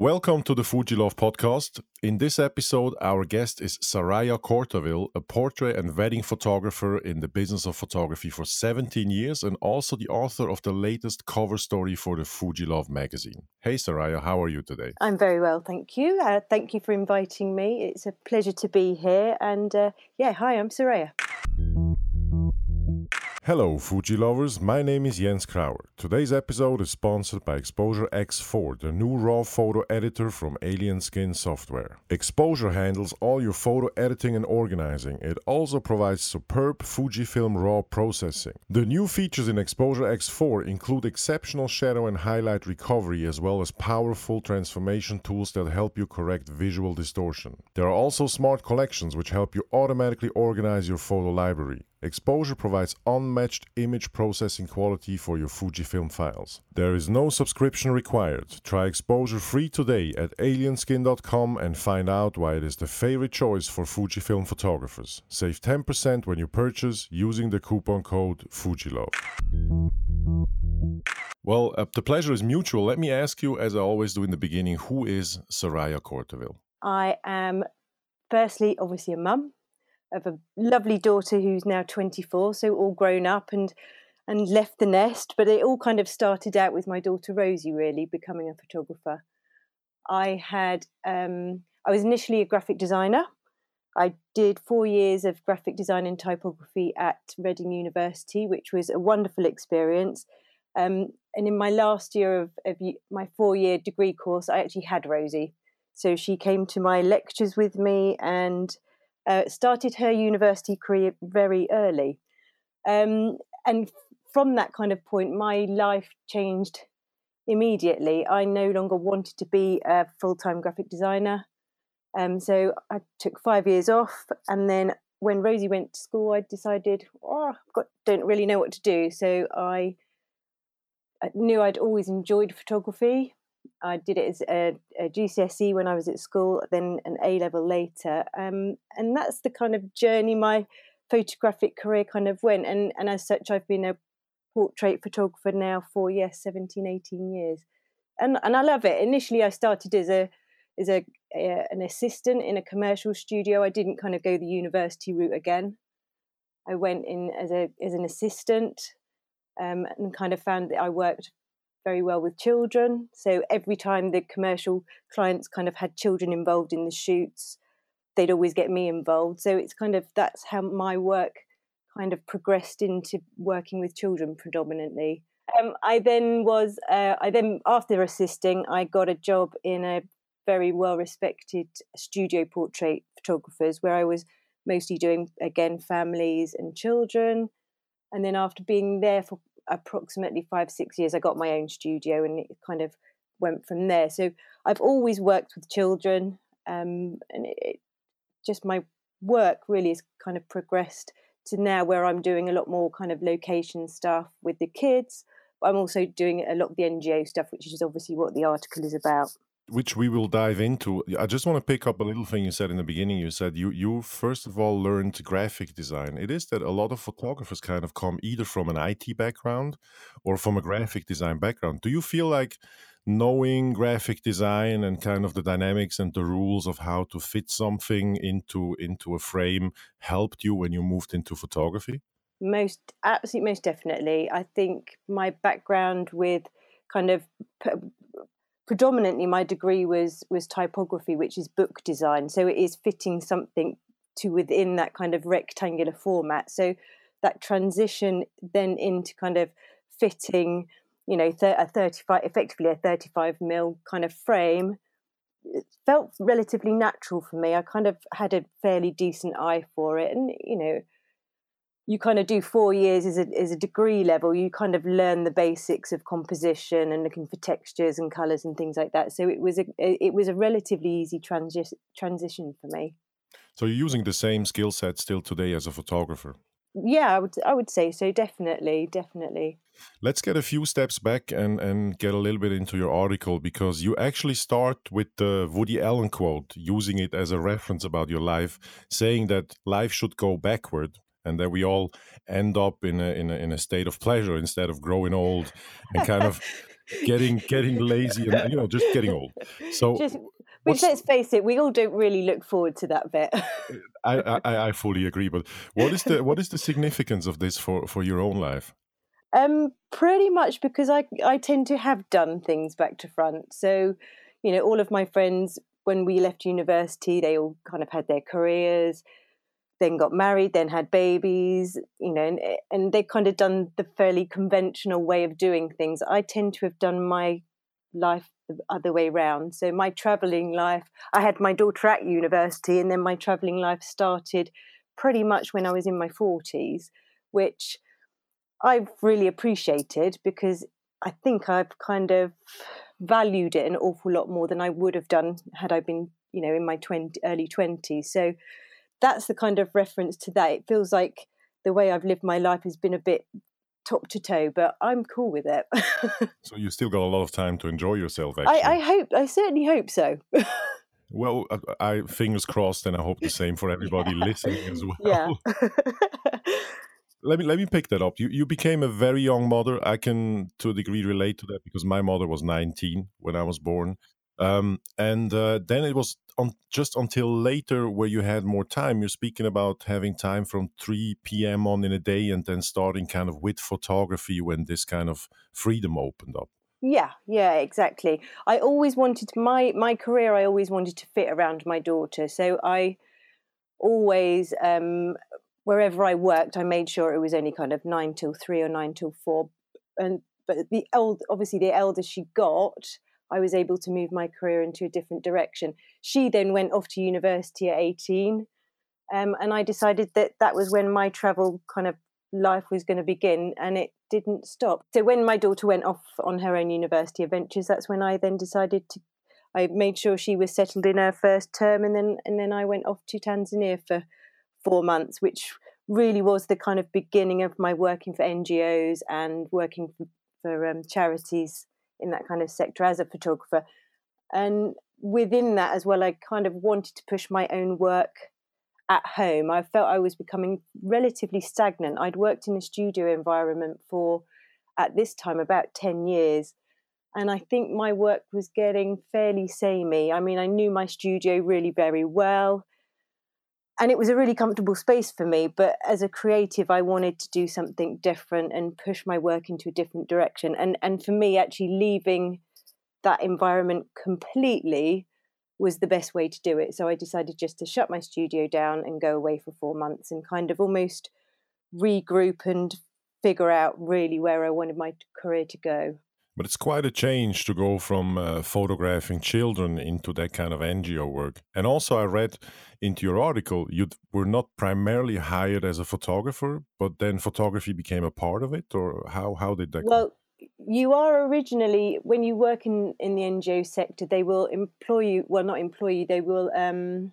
Welcome to the FujiLove podcast. In this episode, our guest is Saraya Cortaville, a portrait and wedding photographer in the business of photography for 17 years and also the author of the latest cover story for the FujiLove magazine. Hey, Saraya, how are you today? I'm very well, thank you. Uh, thank you for inviting me. It's a pleasure to be here. And uh, yeah, hi, I'm Saraya. Hello, Fuji lovers. My name is Jens Krauer. Today's episode is sponsored by Exposure X4, the new RAW photo editor from Alien Skin Software. Exposure handles all your photo editing and organizing. It also provides superb Fujifilm RAW processing. The new features in Exposure X4 include exceptional shadow and highlight recovery as well as powerful transformation tools that help you correct visual distortion. There are also smart collections which help you automatically organize your photo library. Exposure provides unmatched image processing quality for your Fujifilm files. There is no subscription required. Try Exposure free today at alienskin.com and find out why it is the favorite choice for Fujifilm photographers. Save 10% when you purchase using the coupon code FUJILOVE. Well, uh, the pleasure is mutual. Let me ask you, as I always do in the beginning, who is Saraya Cortaville? I am firstly, obviously, a mum of a lovely daughter who's now 24, so all grown up and and left the nest. But it all kind of started out with my daughter Rosie, really becoming a photographer. I had um, I was initially a graphic designer. I did four years of graphic design and typography at Reading University, which was a wonderful experience. Um, and in my last year of, of my four year degree course, I actually had Rosie. So she came to my lectures with me and uh, started her university career very early. Um, and from that kind of point, my life changed immediately. I no longer wanted to be a full time graphic designer. Um, so I took five years off. And then when Rosie went to school, I decided, oh, I don't really know what to do. So I, I knew I'd always enjoyed photography. I did it as a, a, GCSE when I was at school, then an A level later, um, and that's the kind of journey my photographic career kind of went. And and as such, I've been a portrait photographer now for yes, 17, 18 years, and and I love it. Initially, I started as a as a, a an assistant in a commercial studio. I didn't kind of go the university route again. I went in as a as an assistant um, and kind of found that I worked very well with children. So every time the commercial clients kind of had children involved in the shoots, they'd always get me involved. So it's kind of that's how my work kind of progressed into working with children predominantly. Um, I then was, uh, I then after assisting, I got a job in a very well respected studio portrait photographers where I was mostly doing again families and children. And then after being there for approximately five, six years, I got my own studio and it kind of went from there. So I've always worked with children, um, and it, it, just my work really has kind of progressed to now where I'm doing a lot more kind of location stuff with the kids. But I'm also doing a lot of the NGO stuff, which is obviously what the article is about which we will dive into. I just want to pick up a little thing you said in the beginning. You said you you first of all learned graphic design. It is that a lot of photographers kind of come either from an IT background or from a graphic design background. Do you feel like knowing graphic design and kind of the dynamics and the rules of how to fit something into into a frame helped you when you moved into photography? Most absolutely most definitely. I think my background with kind of predominantly my degree was was typography which is book design. So it is fitting something to within that kind of rectangular format. So that transition then into kind of fitting you know a 35 effectively a 35 mil kind of frame felt relatively natural for me. I kind of had a fairly decent eye for it and you know you kind of do four years as a, as a degree level you kind of learn the basics of composition and looking for textures and colors and things like that. So it was a it was a relatively easy transi- transition for me. So you're using the same skill set still today as a photographer? Yeah i would i would say so definitely definitely. Let's get a few steps back and and get a little bit into your article because you actually start with the woody allen quote using it as a reference about your life saying that life should go backward and that we all end up in a, in a in a state of pleasure instead of growing old and kind of getting getting lazy and you know just getting old. So just, which let's face it, we all don't really look forward to that bit. I, I, I fully agree. But what is the what is the significance of this for for your own life? Um, pretty much because I I tend to have done things back to front. So, you know, all of my friends when we left university, they all kind of had their careers, then got married, then had babies, you know, and, and they kind of done the fairly conventional way of doing things. I tend to have done my life the other way round. So my traveling life, I had my daughter at university, and then my traveling life started pretty much when I was in my forties, which I've really appreciated because I think I've kind of valued it an awful lot more than I would have done had I been, you know, in my 20, early 20s. So that's the kind of reference to that. It feels like the way I've lived my life has been a bit top to toe, but I'm cool with it. so you still got a lot of time to enjoy yourself. Actually, I, I hope. I certainly hope so. well, I, I, fingers crossed, and I hope the same for everybody yeah. listening as well. Yeah. let me let me pick that up. You you became a very young mother. I can to a degree relate to that because my mother was 19 when I was born, um, and uh, then it was on just until later where you had more time. You're speaking about having time from 3 p.m. on in a day, and then starting kind of with photography when this kind of freedom opened up. Yeah, yeah, exactly. I always wanted my my career. I always wanted to fit around my daughter, so I always um, wherever I worked, I made sure it was only kind of nine till three or nine till four. And but the old, obviously, the elder she got, I was able to move my career into a different direction. She then went off to university at eighteen, um, and I decided that that was when my travel kind of life was going to begin, and it didn't stop. So when my daughter went off on her own university adventures, that's when I then decided to. I made sure she was settled in her first term, and then and then I went off to Tanzania for four months, which really was the kind of beginning of my working for NGOs and working for, for um, charities in that kind of sector as a photographer. And within that as well, I kind of wanted to push my own work at home. I felt I was becoming relatively stagnant. I'd worked in a studio environment for, at this time, about 10 years. And I think my work was getting fairly samey. I mean, I knew my studio really very well and it was a really comfortable space for me but as a creative i wanted to do something different and push my work into a different direction. And and for me actually leaving that environment completely was the best way to do it. So i decided just to shut my studio down and go away for 4 months and kind of almost regroup and figure out really where i wanted my career to go but it's quite a change to go from uh, photographing children into that kind of NGO work. And also, I read into your article, you were not primarily hired as a photographer, but then photography became a part of it, or how how did that? Well, go? you are originally when you work in in the NGO sector, they will employ you. Well, not employ you. They will. Um,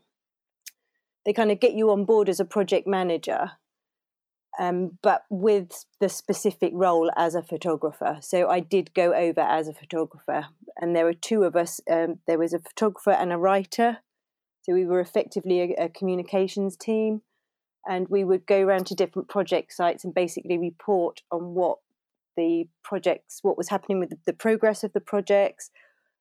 they kind of get you on board as a project manager um, but with the specific role as a photographer. So I did go over as a photographer, and there were two of us. Um, there was a photographer and a writer. So we were effectively a, a, communications team, and we would go around to different project sites and basically report on what the projects, what was happening with the, progress of the projects,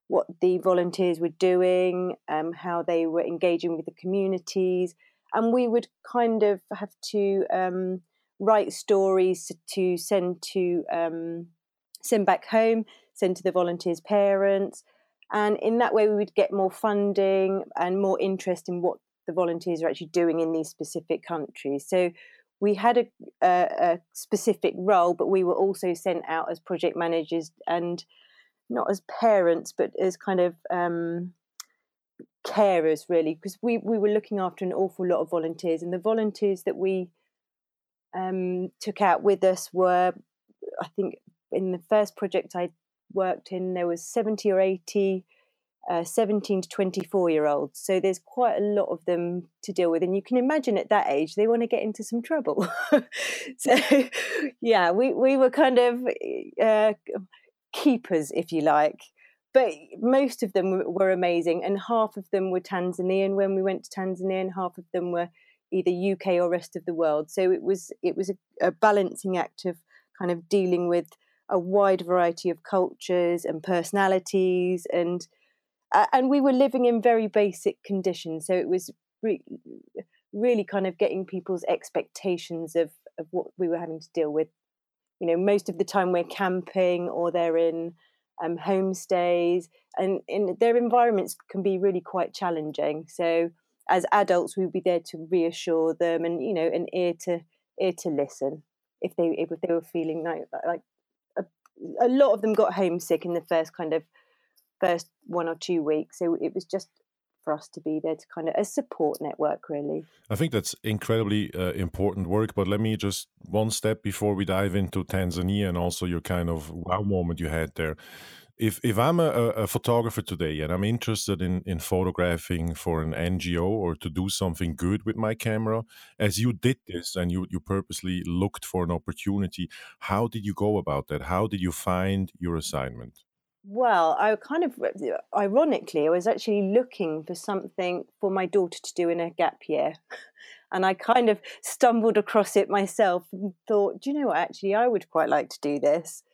what the volunteers were doing, um, how they were engaging with the communities, and we would kind of have to um, write stories to send to um, send back home, send to the volunteers' parents, and in that way we would get more funding and more interest in what the volunteers are actually doing in these specific countries. So we had a, a, a specific role, but we were also sent out as project managers and not as parents, but as kind of um, carers, really, because we, we were looking after an awful lot of volunteers, and the volunteers that we um, took out with us were, I think, in the first project I worked in, there was 70 or 80 uh, 17 to 24 year olds. So there's quite a lot of them to deal with. And you can imagine at that age, they want to get into some trouble. so, yeah, we, we were kind of uh, keepers, if you like. But most of them were amazing. And half of them were Tanzanian when we went to Tanzania, and half of them were either UK or rest of the world. So it was it was a, a balancing act of kind of dealing with a wide variety of cultures and personalities and uh, and we were living in very basic conditions. So it was re- really kind of getting people's expectations of of what we were having to deal with. You know most of the time we're camping or they're in um, homestays and in their environments can be really quite challenging. So as adults we'd be there to reassure them and you know an ear to ear to listen if they if they were feeling like like a, a lot of them got homesick in the first kind of first one or two weeks. So it was just for us to be there to kind of a support network really. I think that's incredibly uh, important work but let me just one step before we dive into tanzania and also your kind of wow moment you had there if if I'm a, a, photographer today and I'm interested in in photographing for an NGO or to do something good with my camera, as you did this and you you purposely looked for an opportunity, how did you go about that? How did you find your assignment? Well, I kind of uh, ironically, I was actually looking for something for my daughter to do in a gap year. And I kind of stumbled across it myself and thought, do you know what? Actually, I would quite like to do this.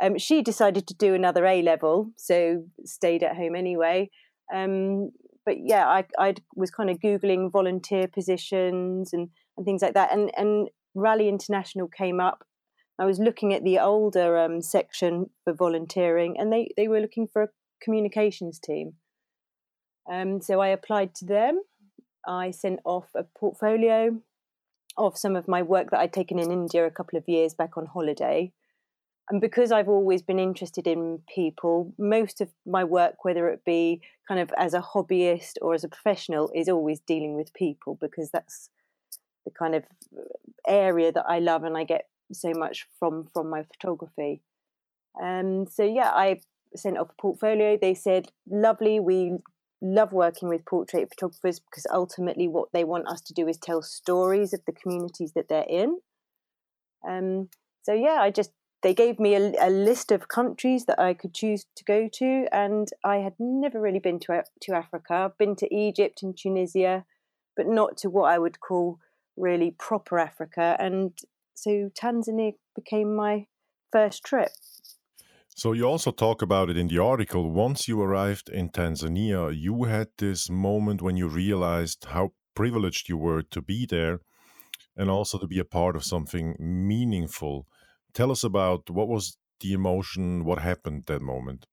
Um, she decided to do another A level, so stayed at home anyway. Um, but yeah, I I was kind of googling volunteer positions and, and things like that, and and Raleigh International came up. I was looking at the older um, section for volunteering, and they they were looking for a communications team. Um, so I applied to them. I sent off a portfolio of some of my work that I'd taken in India a couple of years back on holiday and because I've always been interested in people, most of my work, whether it be kind of as a hobbyist or as a professional, is always dealing with people because that's the kind of uh, area that I love and I get so much from from my photography. Um, so yeah, I sent off a portfolio. They said, "Lovely, we love working with portrait photographers because ultimately what they want us to do is tell stories of the communities that they're in." Um, so yeah, I just they gave me a, a, list of countries that I could choose to go to, and I had never really been to to Africa. I've been to Egypt and Tunisia, but not to what I would call really proper Africa. And so Tanzania became my first trip. So you also talk about it in the article. Once you arrived in Tanzania, you had this moment when you realized how privileged you were to be there and also to be a part of something meaningful tell us about what was the emotion, what happened that moment.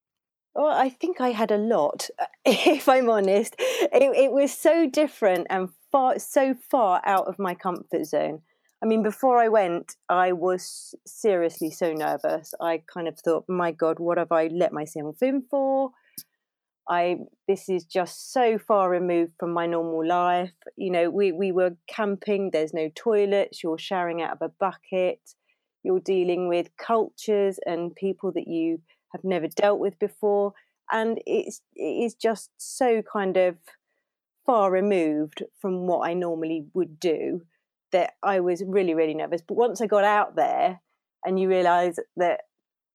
Well, I think I had a lot, uh, if I'm honest. It, it was so different and far, so far out of my comfort zone. I mean, before I went, I was seriously so nervous. I kind of thought, my God, what have I let myself in for? I this is just so far removed from my normal life. You know, we we were camping. There's no toilets. You're showering out of a bucket. You're dealing with cultures and people that you have never dealt with before. And it's, it is just so kind of far removed from what I normally would do that I was really, really nervous. But once I got out there and you realize that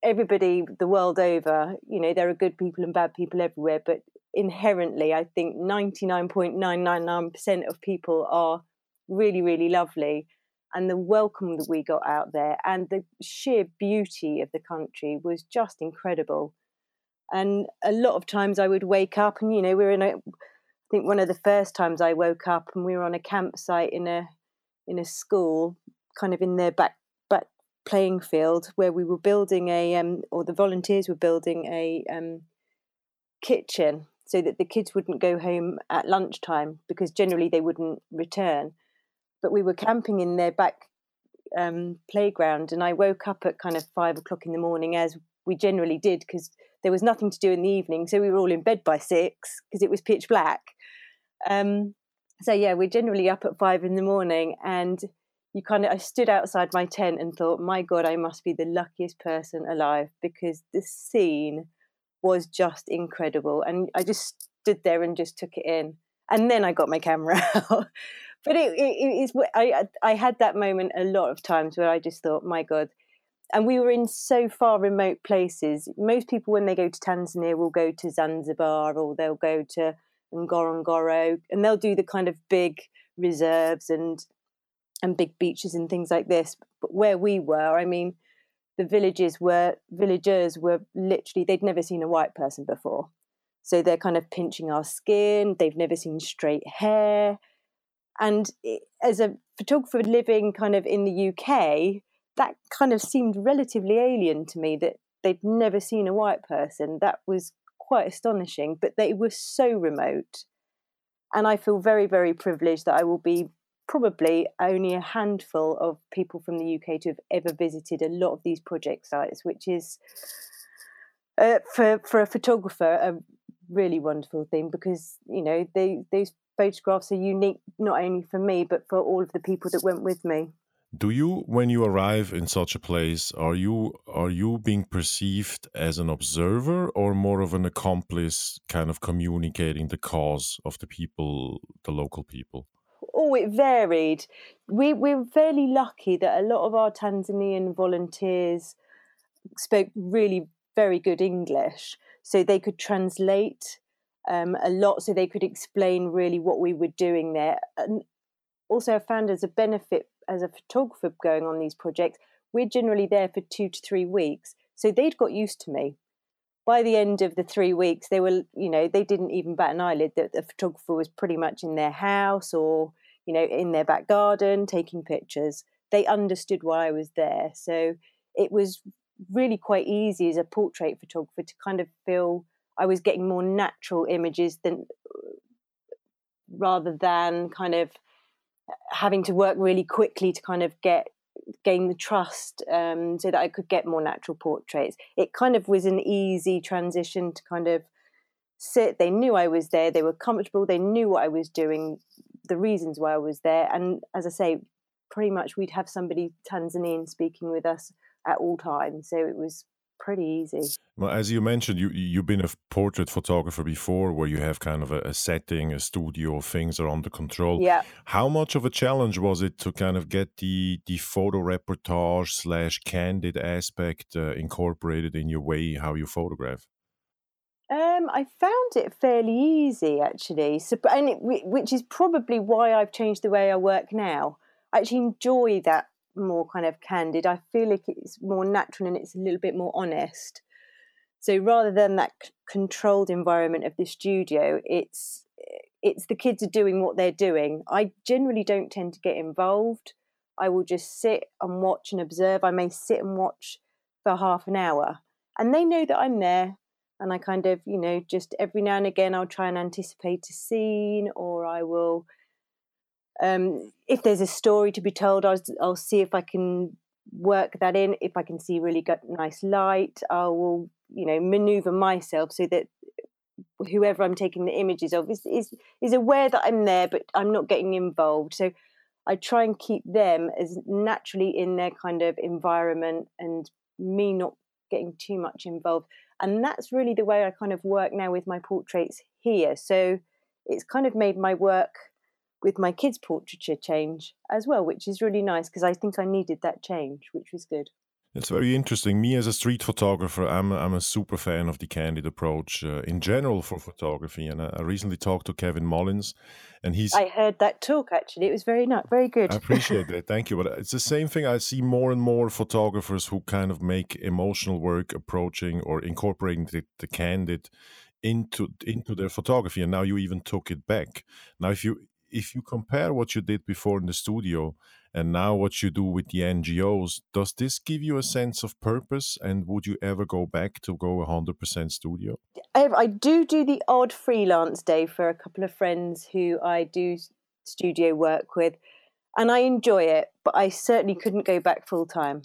everybody the world over, you know, there are good people and bad people everywhere, but inherently, I think 99.999% of people are really, really lovely and the welcome that we got out there and the sheer beauty of the country was just incredible. And a lot of times I would wake up and, you know, we were in a, I think one of the first times I woke up and we were on a campsite in a, in a school, kind of in their back, back playing field where we were building a, um, or the volunteers were building a um, kitchen so that the kids wouldn't go home at lunchtime because generally they wouldn't return but we were camping in their back um, playground, and I woke up at kind of five o'clock in the morning, as we generally did, because there was nothing to do in the evening. So we were all in bed by six because it was pitch black. Um, so yeah, we're generally up at five in the morning, and you kind of I stood outside my tent and thought, my God, I must be the luckiest person alive because the scene was just incredible, and I just stood there and just took it in. And then I got my camera out but it, it, is I I had that moment a lot of times where I just thought, my God, and we were in so far remote places. Most people, when they go to Tanzania, will go to Zanzibar or they'll go to Ngorongoro, and they'll do the kind of big reserves and and big beaches and things like this. But where we were, I mean, the villages were villagers were literally they'd never seen a white person before. So they're kind of pinching our skin. They've never seen straight hair. And as a photographer living kind of in the UK, that kind of seemed relatively alien to me that they'd never seen a white person. That was quite astonishing, but they were so remote. And I feel very, very privileged that I will be probably only a handful of people from the UK to have ever visited a lot of these project sites, which is uh, for for a photographer a really wonderful thing because you know they those photographs are unique not only for me but for all of the people that went with me. Do you, when you arrive in such a place, are you are you being perceived as an observer or more of an accomplice, kind of communicating the cause of the people, the local people? Oh, it varied. We we're fairly lucky that a lot of our Tanzanian volunteers spoke really very good English, so they could translate um, a lot, so they could explain really what we were doing there. And also, I found as a benefit as a photographer going on these projects, we're generally there for two to three weeks. So they'd got used to me. By the end of the three weeks, they were, you know, they didn't even bat an eyelid that the photographer was pretty much in their house or, you know, in their back garden taking pictures. They understood why I was there. So it was really quite easy as a portrait photographer to kind of feel I was getting more natural images than rather than kind of having to work really quickly to kind of get gain the trust um, so that I could get more natural portraits. It kind of was an easy transition to kind of sit. They knew I was there. They were comfortable. They knew what I was doing, the reasons why I was there. And as I say, pretty much we'd have somebody Tanzanian speaking with us at all times. So it was pretty easy. Well, as you mentioned, you you've been a portrait photographer before, where you have kind of a, a, setting, a studio, things are under control. Yeah. How much of a challenge was it to kind of get the the photo reportage slash candid aspect uh, incorporated in your way how you photograph? Um, I found it fairly easy actually, so, and it, which is probably why I've changed the way I work now. I actually enjoy that more kind of candid. I feel like it's more natural and it's a little bit more honest. So rather than that c- controlled environment of the studio, it's it's the kids are doing what they're doing. I generally don't tend to get involved. I will just sit and watch and observe. I may sit and watch for half an hour, and they know that I'm there. And I kind of, you know, just every now and again, I'll try and anticipate a scene, or I will um, if there's a story to be told, I'll, I'll see if I can work that in. If I can see really good, nice light, I will, you know, maneuver myself so that whoever I'm taking the images of is, is is aware that I'm there, but I'm not getting involved. So I try and keep them as naturally in their kind of environment and me not getting too much involved. And that's really the way I kind of work now with my portraits here. So it's kind of made my work with my kids' portraiture change as well, which is really nice because I think I needed that change, which was good. It's very interesting. Me as a street photographer, I'm a, I'm a super fan of the candid approach uh, in general for photography. And I, I, recently talked to Kevin Mullins, and he's. I heard that talk actually. It was very not very good. I appreciate that. Thank you. But it's the same thing. I see more and more photographers who kind of make emotional work approaching or incorporating the, the candid into into their photography. And now you even took it back. Now, if you if you compare what you did before in the studio and now what you do with the NGOs, does this give you a sense of purpose? And would you ever go back to go 100% studio? I, I do do the odd freelance day for a couple of friends who I do studio work with, and I enjoy it, but I certainly couldn't go back full time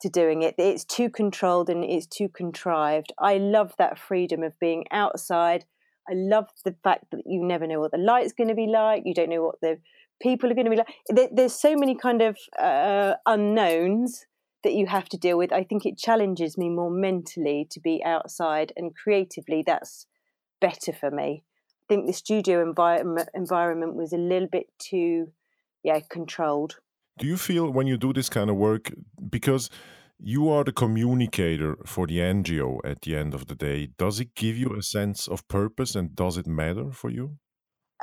to doing it. It's too controlled and it's too contrived. I love that freedom of being outside I love the fact that you never know what the light's going to be like. You don't know what the people are going to be like. There, there's so many kind of uh, unknowns that you have to deal with. I think it challenges me more mentally to be outside and creatively. That's better for me. I think the studio environment environment was a little bit too, yeah, controlled. Do you feel when you do this kind of work because you are the communicator for the NGO at the end of the day. Does it give you a sense of purpose and does it matter for you?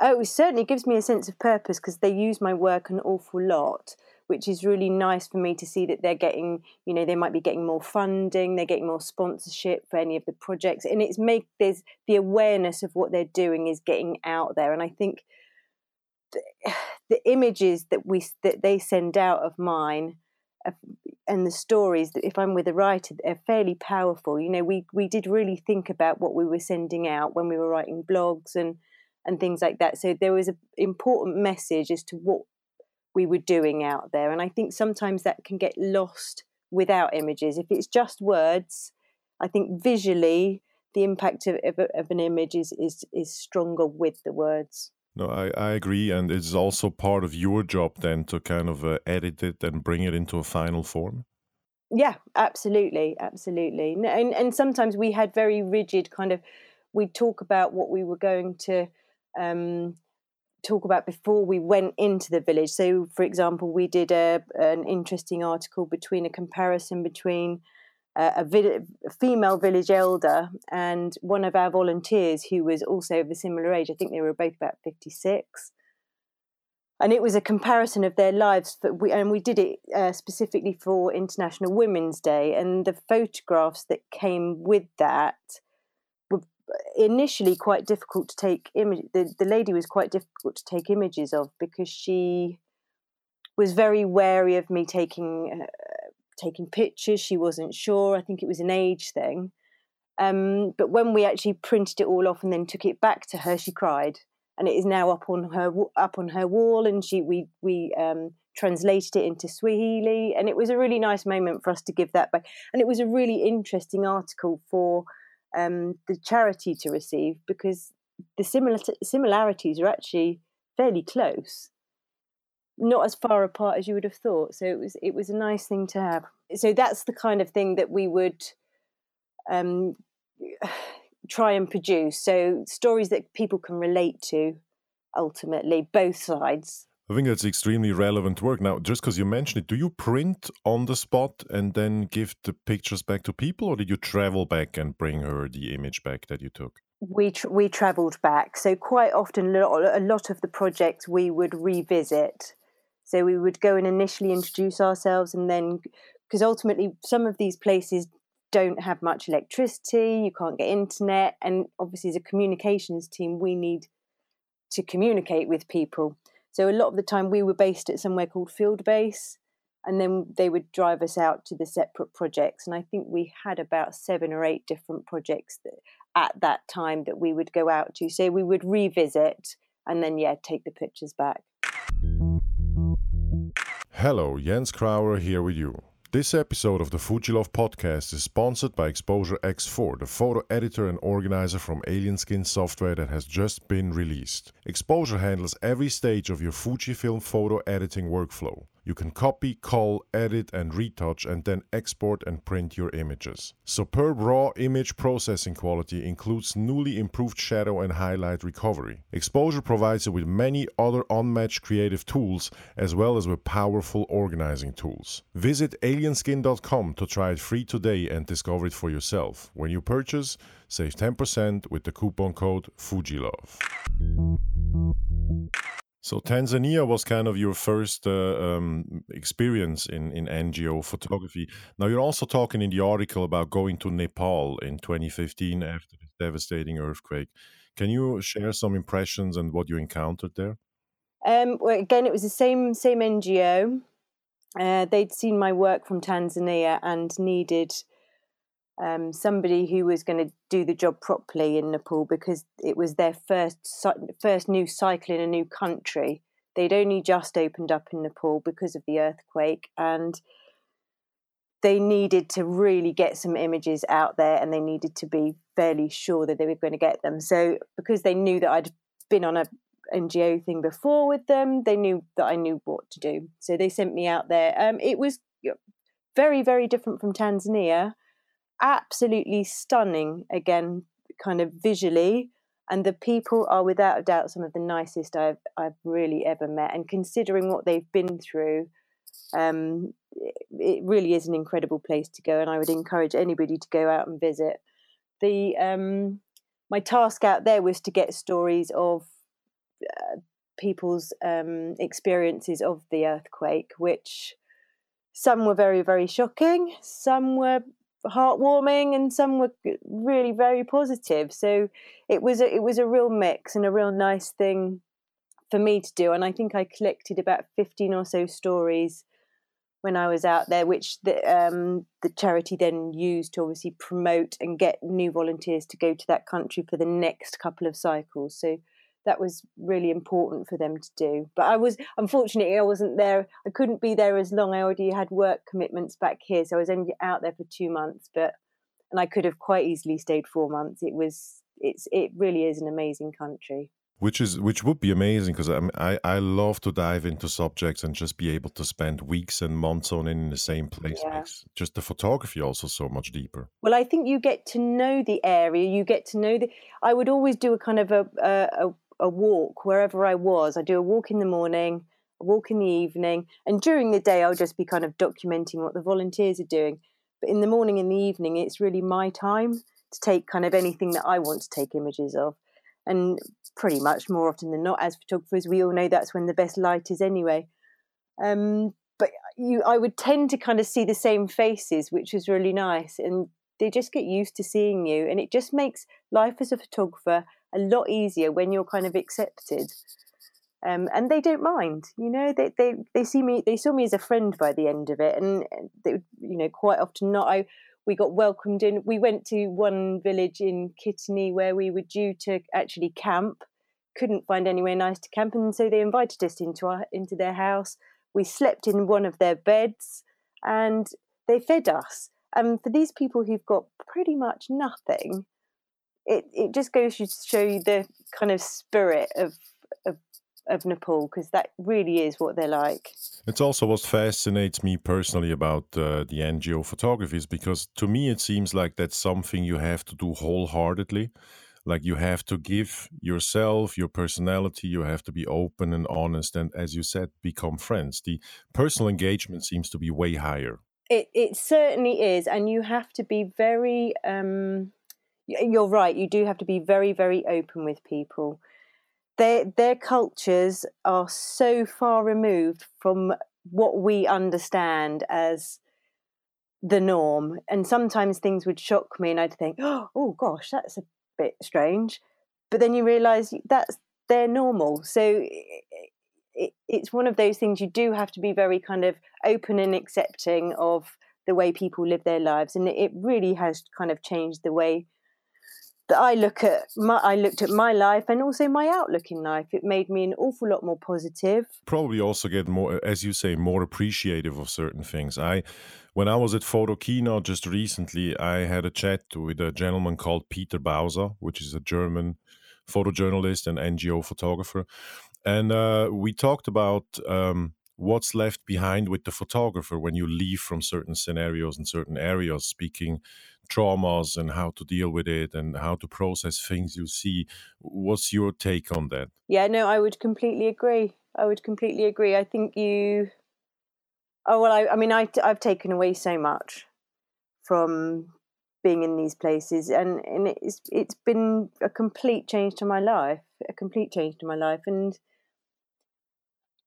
Oh, it certainly gives me a sense of purpose because they use my work an awful lot. which is really nice for me to see that they're getting, you know, they might be getting more funding, they're getting more sponsorship for any of the projects, and it's make there's the awareness of what they're doing is getting out there, and I think the, the images that we that they send out of mine and the stories that if I'm with a writer they're fairly powerful. You know, we we did really think about what we were sending out when we were writing blogs and and things like that. So there was an important message as to what we were doing out there. And I think sometimes that can get lost without images. If it's just words, I think visually the impact of, of, of an image is, is, is stronger with the words. No, I, I agree. And it's also part of your job then to kind of uh, edit it and bring it into a final form. Yeah, absolutely. Absolutely. And, and sometimes we had very rigid kind of, we'd talk about what we were going to um, talk about before we went into the village. So, for example, we did a, an interesting article between a comparison between a, vi- a, female village elder and one of our volunteers who was also of a similar age. I think they were both about 56. And it was a comparison of their lives, we, and we did it uh, specifically for International Women's Day. And the photographs that came with that were initially quite difficult to take image. The, the lady was quite difficult to take images of because she was very wary of me taking uh, taking pictures. She wasn't sure. I think it was an age thing. Um, but when we actually printed it all off and then took it back to her, she cried, and it is now up on her up on her wall. And she we we um, translated it into Swahili, and it was a really nice moment for us to give that back. And it was a really interesting article for um, the charity to receive because the similar similarities are actually fairly close not as far apart as you would have thought so it was it was a nice thing to have so that's the kind of thing that we would um, try and produce so stories that people can relate to ultimately both sides I think that's extremely relevant work. Now, just because you mentioned it, do you print on the spot and then give the pictures back to people, or did you travel back and bring her the image back that you took? We tr- we travelled back, so quite often a lot of the projects we would revisit. So we would go and initially introduce ourselves, and then because ultimately some of these places don't have much electricity, you can't get internet, and obviously as a communications team, we need to communicate with people. So a lot of the time we were based at somewhere called Field Base, and then they would drive us out to the separate projects. And I think we had about seven or eight different projects that, at that time that we would go out to. So we would revisit and then, yeah, take the pictures back. Hello, Jens Krauer here with you. This episode of the FujiLove podcast is sponsored by Exposure X4, the photo editor and organizer from Alien Skin software that has just been released. Exposure handles every stage of your Fujifilm photo editing workflow. You can copy, cull, edit, and retouch, and then export and print your images. Superb raw image processing quality includes newly improved shadow and highlight recovery. Exposure provides you with many other unmatched creative tools, as well as with powerful organizing tools. Visit alienskin.com to try it free today and discover it for yourself. When you purchase, save 10% with the coupon code FUJILOVE. So Tanzania was kind of your first uh, um, experience in, in NGO photography. Now you're also talking in the article about going to Nepal in 2015 after the devastating earthquake. Can you share some impressions and what you encountered there? Um, well, again, it was the same same NGO. Uh, they'd seen my work from Tanzania and needed um, somebody who was going to do the job properly in Nepal because it was their first first new cycle in a new country. They'd only just opened up in Nepal because of the earthquake, and they needed to really get some images out there, and they needed to be fairly sure that they were going to get them. So, because they knew that I'd been on a NGO thing before with them, they knew that I knew what to do. So they sent me out there. Um, it was very, very different from Tanzania absolutely stunning again, kind of visually. And the people are without a doubt some of the nicest I've I've really ever met. And considering what they've been through, um, it really is an incredible place to go. And I would encourage anybody to go out and visit. The um, my task out there was to get stories of uh, people's um, experiences of the earthquake, which some were very, very shocking, some were heartwarming, and some were really very positive. So it was a, it was a real mix and a real nice thing for me to do. And I think I collected about fifteen or so stories when I was out there, which the um, the charity then used to obviously promote and get new volunteers to go to that country for the next couple of cycles. So that was really important for them to do. But I was unfortunately I wasn't there. I couldn't be there as long. I already had work commitments back here, so I was only out there for two months. But and I could have quite easily stayed four months. It was it's it really is an amazing country which is which would be amazing because um, I, I love to dive into subjects and just be able to spend weeks and months on in the same place yeah. makes just the photography also so much deeper well i think you get to know the area you get to know the i would always do a kind of a a, a walk wherever i was i do a walk in the morning a walk in the evening and during the day i'll just be kind of documenting what the volunteers are doing but in the morning and the evening it's really my time to take kind of anything that i want to take images of and pretty much more often than not, as photographers, we all know that's when the best light is anyway. Um, but you, I would tend to kind of see the same faces, which was really nice, and they just get used to seeing you, and it just makes life as a photographer a lot easier when you're kind of accepted. Um, and they don't mind, you know. They, they they see me. They saw me as a friend by the end of it, and they, you know, quite often not. I we got welcomed in. We went to one village in Kittanning where we were due to actually camp. Couldn't find anywhere nice to camp, and so they invited us into our into their house. We slept in one of their beds, and they fed us. And for these people who've got pretty much nothing, it it just goes to show you the kind of spirit of of of Nepal because that really is what they're like. It's also what fascinates me personally about uh, the NGO photography is because to me it seems like that's something you have to do wholeheartedly. Like you have to give yourself, your personality, you have to be open and honest, and as you said, become friends. The personal engagement seems to be way higher. It it certainly is, and you have to be very. Um, you're right. You do have to be very very open with people their their cultures are so far removed from what we understand as the norm and sometimes things would shock me and i'd think oh, gosh that's a bit strange but then you realize that's their normal so it, it's one of those things you do have to be very kind of open and accepting of the way people live their lives and it really has kind of changed the way that I look at my, I looked at my life and also my outlook in life. It made me an awful lot more positive. Probably also get more, as you say, more appreciative of certain things. I, when I was at Photokina just recently, I had a chat with a gentleman called Peter Bauza, which is a German photojournalist and NGO photographer, and uh, we talked about. Um, what's left behind with the photographer when you leave from certain scenarios and certain areas speaking traumas and how to deal with it and how to process things you see. What's your take on that? Yeah, no, I would completely agree. I would completely agree. I think you. Oh well, I, I mean, I, I've taken away so much from being in these places, and and it's it's been a complete change to my life, a complete change to my life, and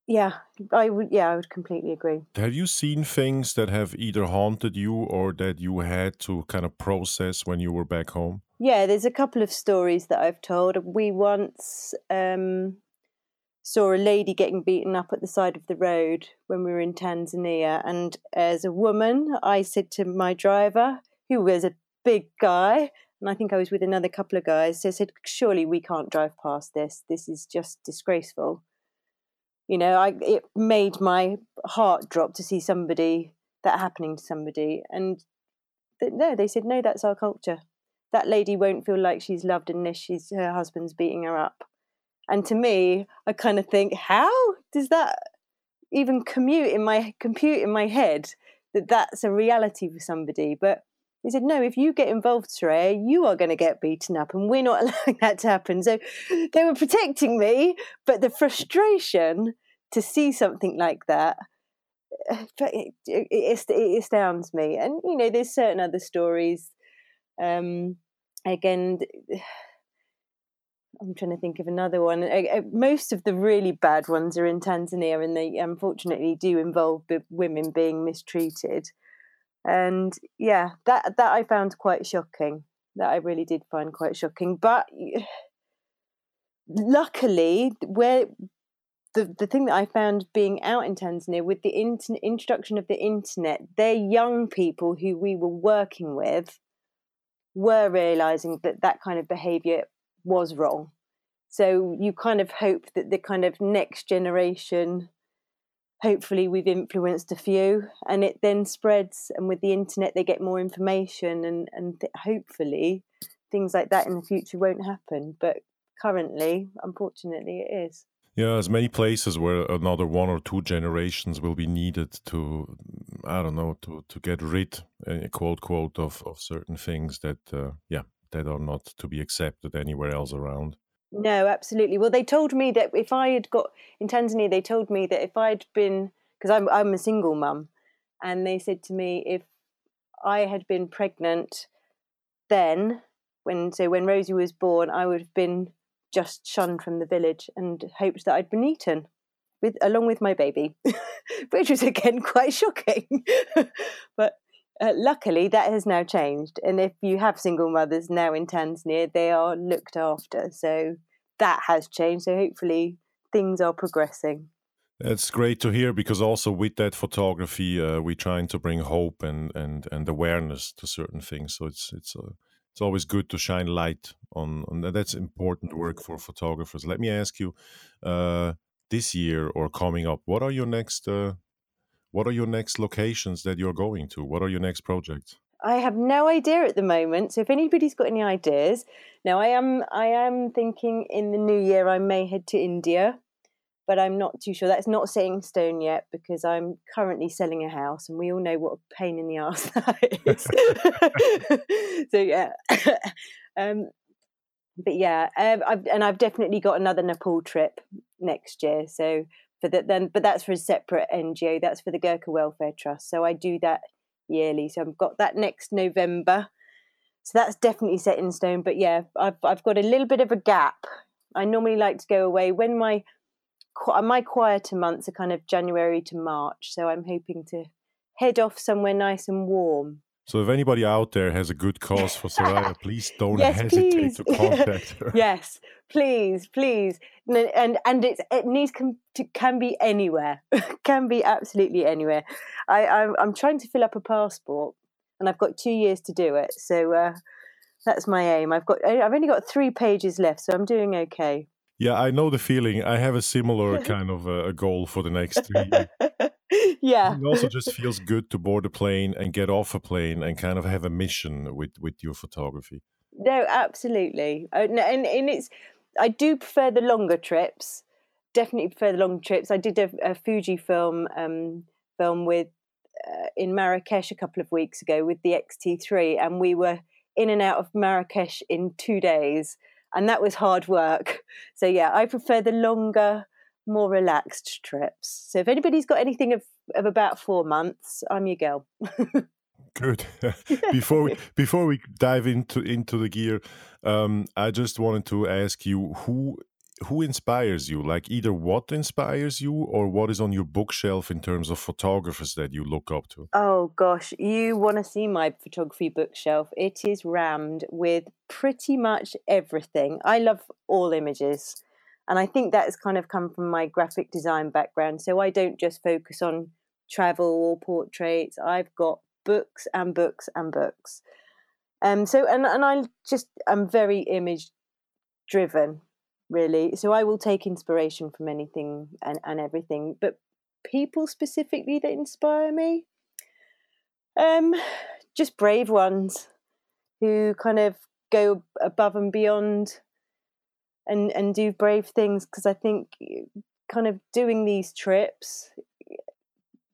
yeah, I would. Yeah, I would completely agree. Have you seen things that have either haunted you or that you had to kind of process when you were back home? Yeah, there's a couple of stories that I've told. We once um, saw a lady getting beaten up at the side of the road when we were in Tanzania, and as a woman, I said to my driver, who was a big guy, and I think I was with another couple of guys, I said, "Surely we can't drive past this. This is just disgraceful." You know i it made my heart drop to see somebody that happening to somebody and no they said no that's our culture. That lady won't feel like she's loved unless she's her husband's beating her up. And to me i kind of think how does that even commute in my compute in my head that that's a reality for somebody? But they said, no, if you get involved, Saraya, you are going to get beaten up, and we're not allowing that to happen. So they were protecting me, but the frustration to see something like that, it, it, it astounds me. And, you know, there's certain other stories. Um, again, I'm trying to think of another one. Most of the really bad ones are in Tanzania, and they unfortunately do involve women being mistreated. And yeah, that that I found quite shocking. That I really did find quite shocking. But luckily, where the, the thing that I found being out in Tanzania with the inter- introduction of the internet, they're young people who we were working with were realizing that that kind of behavior was wrong. So you kind of hope that the kind of next generation, hopefully, we've influenced a few, and it then spreads. And with the internet, they get more information, and and hopefully, things like that in the future won't happen. But currently, unfortunately, it is. Yeah, there's many places where another one or two generations will be needed to, I don't know, to to get rid, uh, quote quote, of of certain things that, uh, yeah, that are not to be accepted anywhere else around. No, absolutely. Well, they told me that if I had got in Tanzania, they told me that if I'd been because I'm I'm a single mum, and they said to me if I had been pregnant, then when so when Rosie was born, I would have been just shunned from the village and hoped that I'd been eaten with along with my baby, which was again quite shocking. but uh, luckily, that has now changed. And if you have single mothers now in Tanzania, they are looked after. So that has changed. So hopefully, things are progressing. It's great to hear because also with that photography, uh, we're trying to bring hope and, and, and awareness to certain things. So it's it's uh, it's always good to shine light on, on that. That's important work for photographers. Let me ask you, uh, this year or coming up, what are your next uh, what are your next locations that you're going to? What are your next projects? I have no idea at the moment. So if anybody's got any ideas, now I am I am thinking in the new year I may head to India, but I'm not too sure. That's not set in stone yet because I'm currently selling a house, and we all know what a pain in the ass that is. so yeah, um, but yeah, um, I've, and I've definitely got another Nepal trip next year. So for that then but that's for a separate ngo that's for the gurkha welfare trust. So i do that yearly. So i've got that next november. So that's definitely set in stone. But yeah i've, I've got a little bit of a gap. I normally like to go away when my my quieter months are kind of january to march. So i'm hoping to head off somewhere nice and warm so if anybody out there has a good cause for Saraya, please don't yes, hesitate please. to contact her. yes, please, please. And and it's it needs can to, can be anywhere, can be absolutely anywhere. I I'm, I'm, trying to fill up a passport, and I've got two years to do it. So uh, that's my aim. I've got I've only got three pages left, so I'm doing okay. Yeah, I know the feeling. I have a similar kind of a, a goal for the next three years. Yeah. It also just feels good to board a plane and get off a plane and kind of have a mission with with your photography. No, absolutely. Uh, and, and it's I do prefer the longer trips. Definitely prefer the long trips. I did a, a Fujifilm um, film with uh, in Marrakesh a couple of weeks ago with the XT3, and we were in and out of Marrakesh in two days, and that was hard work. So yeah, I prefer the longer more relaxed trips. So if anybody's got anything of, of about four months, I'm your girl. Good. before we before we dive into into the gear, um, I just wanted to ask you who who inspires you like either what inspires you or what is on your bookshelf in terms of photographers that you look up to oh gosh you want to see my photography bookshelf it is rammed with pretty much everything i love all images and I think that has kind of come from my graphic design background. So I don't just focus on travel or portraits. I've got books and books and books. Um, so and and I just I'm very image driven, really. So I will take inspiration from anything and, and everything. But people specifically that inspire me, um, just brave ones who kind of go above and beyond and and do brave things because I think kind of doing these trips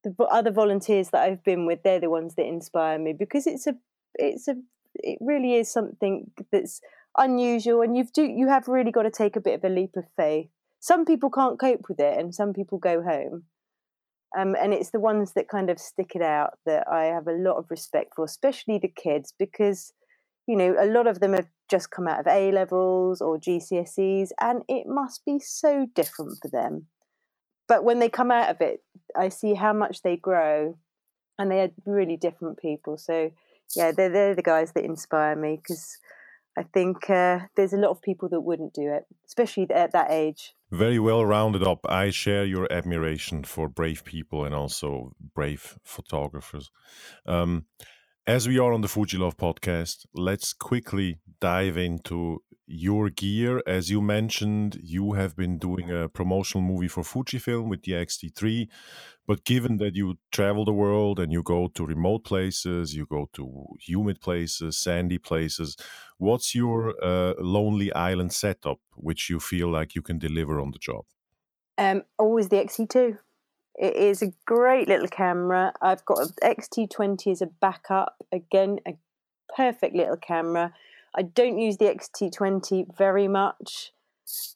the other volunteers that I've been with they're the ones that inspire me because it's a it's a it really is something that's unusual and you've do you have really got to take a bit of a leap of faith some people can't cope with it and some people go home um, and it's the ones that kind of stick it out that I have a lot of respect for especially the kids because you know a lot of them have just come out of A levels or GCSEs, and it must be so different for them. But when they come out of it, I see how much they grow, and they are really different people. So, yeah, they're, they're the guys that inspire me because I think uh, there's a lot of people that wouldn't do it, especially at that age. Very well rounded up. I share your admiration for brave people and also brave photographers. Um, as we are on the FujiLove podcast, let's quickly dive into your gear. As you mentioned, you have been doing a promotional movie for Fujifilm with the X-T3. But given that you travel the world and you go to remote places, you go to humid places, sandy places, what's your uh, lonely island setup which you feel like you can deliver on the job? Um, always the X-T2. It is a great little camera. I've got an X-T20 as a backup. Again, a perfect little camera. I don't use the X-T20 very much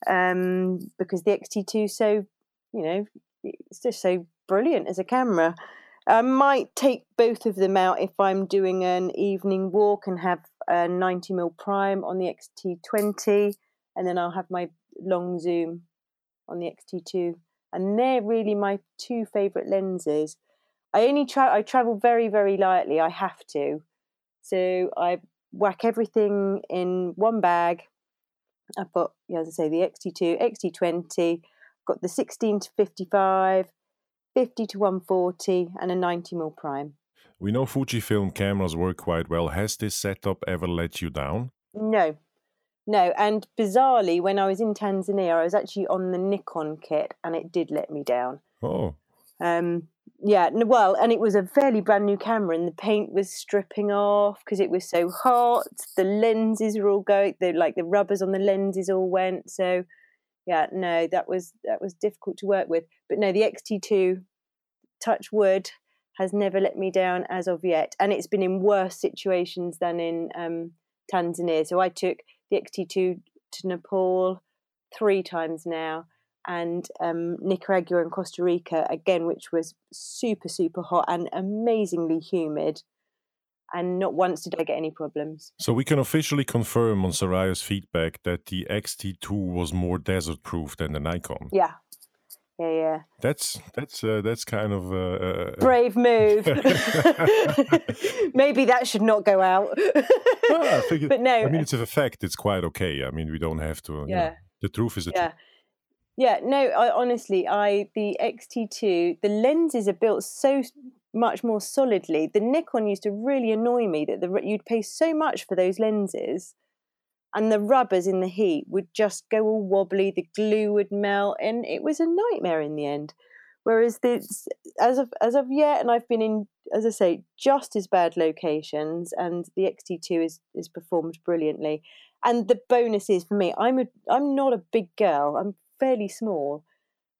um, because the X-T2 so, you know, it's just so brilliant as a camera. I might take both of them out if I'm doing an evening walk and have a 90mm prime on the X-T20, and then I'll have my long zoom on the X-T2 and they're really my two favorite lenses. I only try I travel very very lightly. I have to, so I whack everything in one bag. I've got, as I say, the X-T2, X-T20, got the 16 to 55, 50 to 140, and a 90 mm prime. We know Fujifilm cameras work quite well. Has this setup ever let you down? No, no, and bizarrely, when I was in Tanzania, I was actually on the Nikon kit, and it did let me down. Oh. Um, yeah, well, and it was a fairly brand new camera, and the paint was stripping off because it was so hot. The lenses were all going, the like the rubbers on the lenses all went. So, yeah, no, that was that was difficult to work with. But no, the XT2, touch wood, has never let me down as of yet, and it's been in worse situations than in um, Tanzania. So I took the XT2 to Nepal three times now, and um, Nicaragua and Costa Rica again, which was super, super hot and amazingly humid. And not once did I get any problems. So we can officially confirm on Saraya's feedback that the XT2 was more desert proof than the Nikon. Yeah, yeah, yeah. That's that's uh, that's kind of uh, uh, brave move. Maybe that should not go out. well, but no, I mean it's a fact. It's quite okay. I mean we don't have to. Yeah, know, the truth is the yeah. truth. Yeah, no. I, honestly, I the XT2, the lenses are built so much more solidly. The Nikon used to really annoy me that the you'd pay so much for those lenses and the rubbers in the heat would just go all wobbly, the glue would melt, and it was a nightmare in the end. Whereas this, as of as of yet, and I've been in, as I say, just as bad locations, and the XT2 is is performed brilliantly. And the bonus is for me, I'm a I'm not a big girl. I'm fairly small,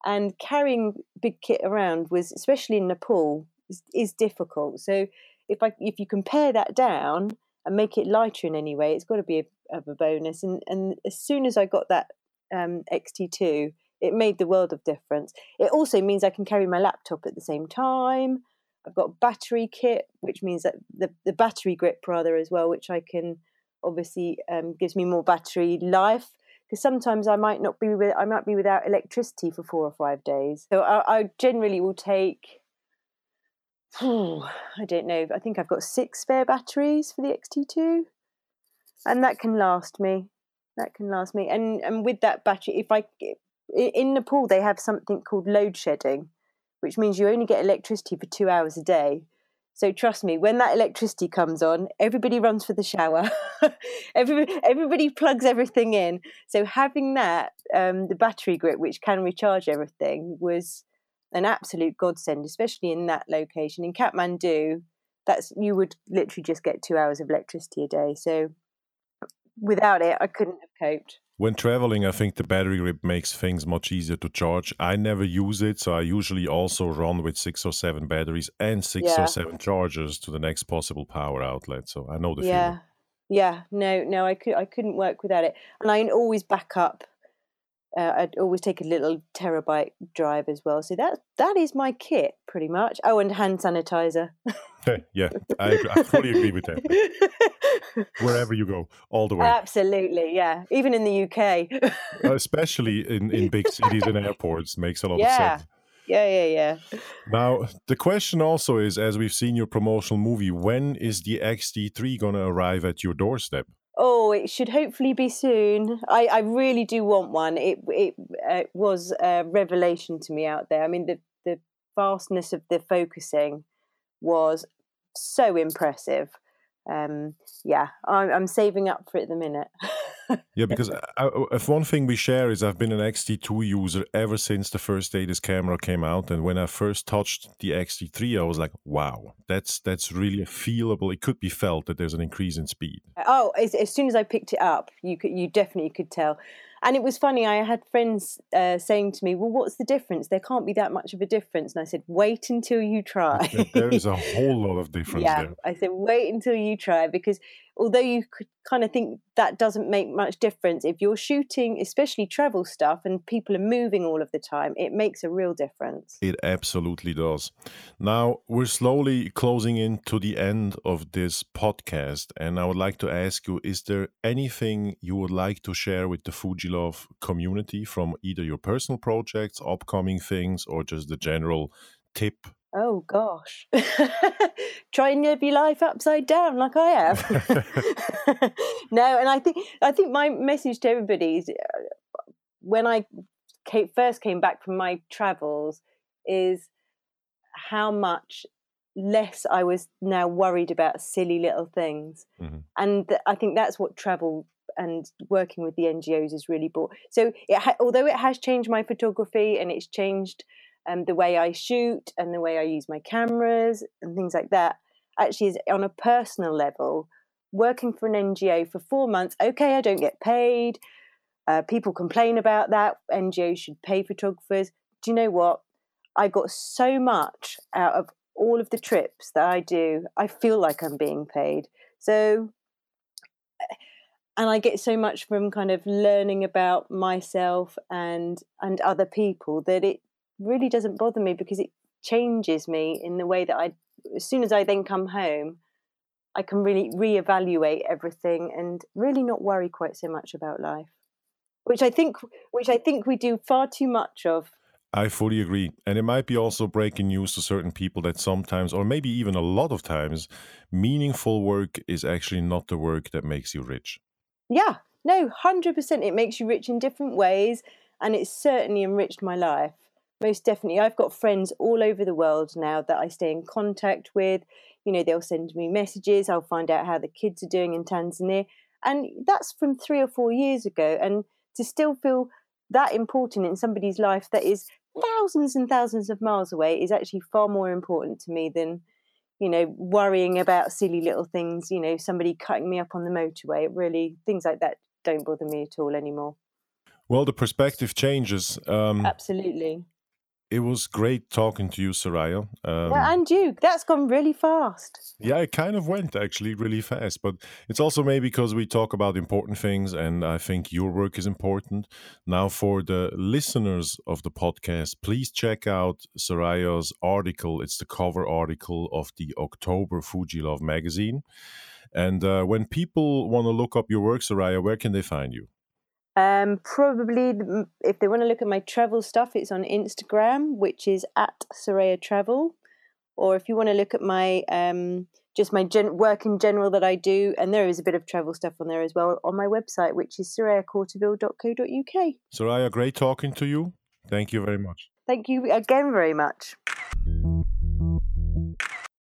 and carrying big kit around was, especially in Nepal, is, is difficult. So if I if you compare that down and make it lighter in any way, it's got to be a of a bonus. And and as soon as I got that um, XT2, it made the world of difference. It also means I can carry my laptop at the same time. I've got battery kit, which means that the, the battery grip rather as well, which I can obviously um, gives me more battery life. Because sometimes I might not be with I might be without electricity for four or five days. So I, I generally will take. I don't know. I think I've got six spare batteries for the XT2 and that can last me. That can last me. And and with that battery, if I in Nepal they have something called load shedding, which means you only get electricity for two hours a day. So trust me, when that electricity comes on, everybody runs for the shower. everybody, everybody plugs everything in. So having that, um, the battery grip, which can recharge everything, was an absolute godsend, especially in that location. In Kathmandu, that's you would literally just get two hours of electricity a day. So without it, I couldn't have coped. When traveling, I think the battery grip makes things much easier to charge. I never use it, so I usually also run with six or seven batteries and six yeah. or seven chargers to the next possible power outlet. So I know the yeah. feeling. Yeah, no, no, I could, I couldn't work without it, and I always back up uh, I'd always take a little terabyte drive as well. So that that is my kit pretty much. Oh, and hand sanitizer. yeah, I, agree. I fully agree with that. Wherever you go, all the way. Absolutely, yeah. Even in the UK, especially in in big cities and airports, makes a lot yeah. of sense. Yeah, yeah, yeah. Now, the question also is as we've seen your promotional movie, when is the XT3 going to arrive at your doorstep? Oh, it should hopefully be soon. I, I really do want one. It it uh, was a revelation to me out there. I mean, the the vastness of the focusing was so impressive. Um, yeah, I'm, I'm saving up for it at the minute. yeah, because I, if one thing we share is I've been an XT2 user ever since the first day this camera came out, and when I first touched the XT3, I was like, "Wow, that's that's really feelable. It could be felt that there's an increase in speed." Oh, as, as soon as I picked it up, you could you definitely could tell. And it was funny. I had friends uh, saying to me, "Well, what's the difference? There can't be that much of a difference." And I said, "Wait until you try." there is a whole lot of difference yeah, there. I said, "Wait until you try," because although you could kind of think that doesn't make much difference, if you're shooting, especially travel stuff, and people are moving all of the time, it makes a real difference. It absolutely does. Now, we're slowly closing in to the end of this podcast, and I would like to ask you is there anything you would like to share with the FujiLove community from either your personal projects, upcoming things, or just the general tip Oh gosh. Try and live your life upside down like I have. no, and I think I think my message to everybody is when I came, first came back from my travels is how much less I was now worried about silly little things. Mm-hmm. And I think that's what travel and working with the NGOs has really brought. So, it ha- although it has changed my photography and it's changed um, the way I shoot and the way I use my cameras and things like that actually is on a personal level. Working for an NGO for four months, okay, I don't get paid. Uh, people complain about that. NGOs should pay photographers. Do you know what? I got so much out of all of the trips that I do. I feel like I'm being paid. So, and I get so much from kind of learning about myself and and other people that it really doesn't bother me because it changes me in the way that I, as soon as I then come home, I can really reevaluate everything and really not worry quite so much about life, which I think, which I think we do far too much of. I fully agree. And it might be also breaking news to certain people that sometimes, or maybe even a lot of times, meaningful work is actually not the work that makes you rich. Yeah, no, 100%. It makes you rich in different ways. And it's certainly enriched my life most definitely. I've got friends all over the world now that I stay in contact with. You know, they'll send me messages. I'll find out how the kids are doing in Tanzania. And that's from three or four years ago. And to still feel that important in somebody's life that is thousands and thousands of miles away is actually far more important to me than, you know, worrying about silly little things, you know, somebody cutting me up on the motorway. It really, things like that don't bother me at all anymore. Well, the perspective changes. Um, Absolutely it was great talking to you, Saraya. Um, yeah, and you. That's gone really fast. Yeah, it kind of went actually really fast. But it's also maybe because we talk about important things, and I think your work is important. Now, for the listeners of the podcast, please check out Saraya's article. It's the cover article of the October FujiLove magazine. And uh, when people want to look up your work, Saraya, where can they find you? Um, probably if they want to look at my travel stuff, it's on Instagram, which is at Saraya Travel. Or if you want to look at my um, just my gen- work in general that I do, and there is a bit of travel stuff on there as well on my website, which is sarayacortaville.co.uk. Saraya, great talking to you. Thank you very much. Thank you again very much.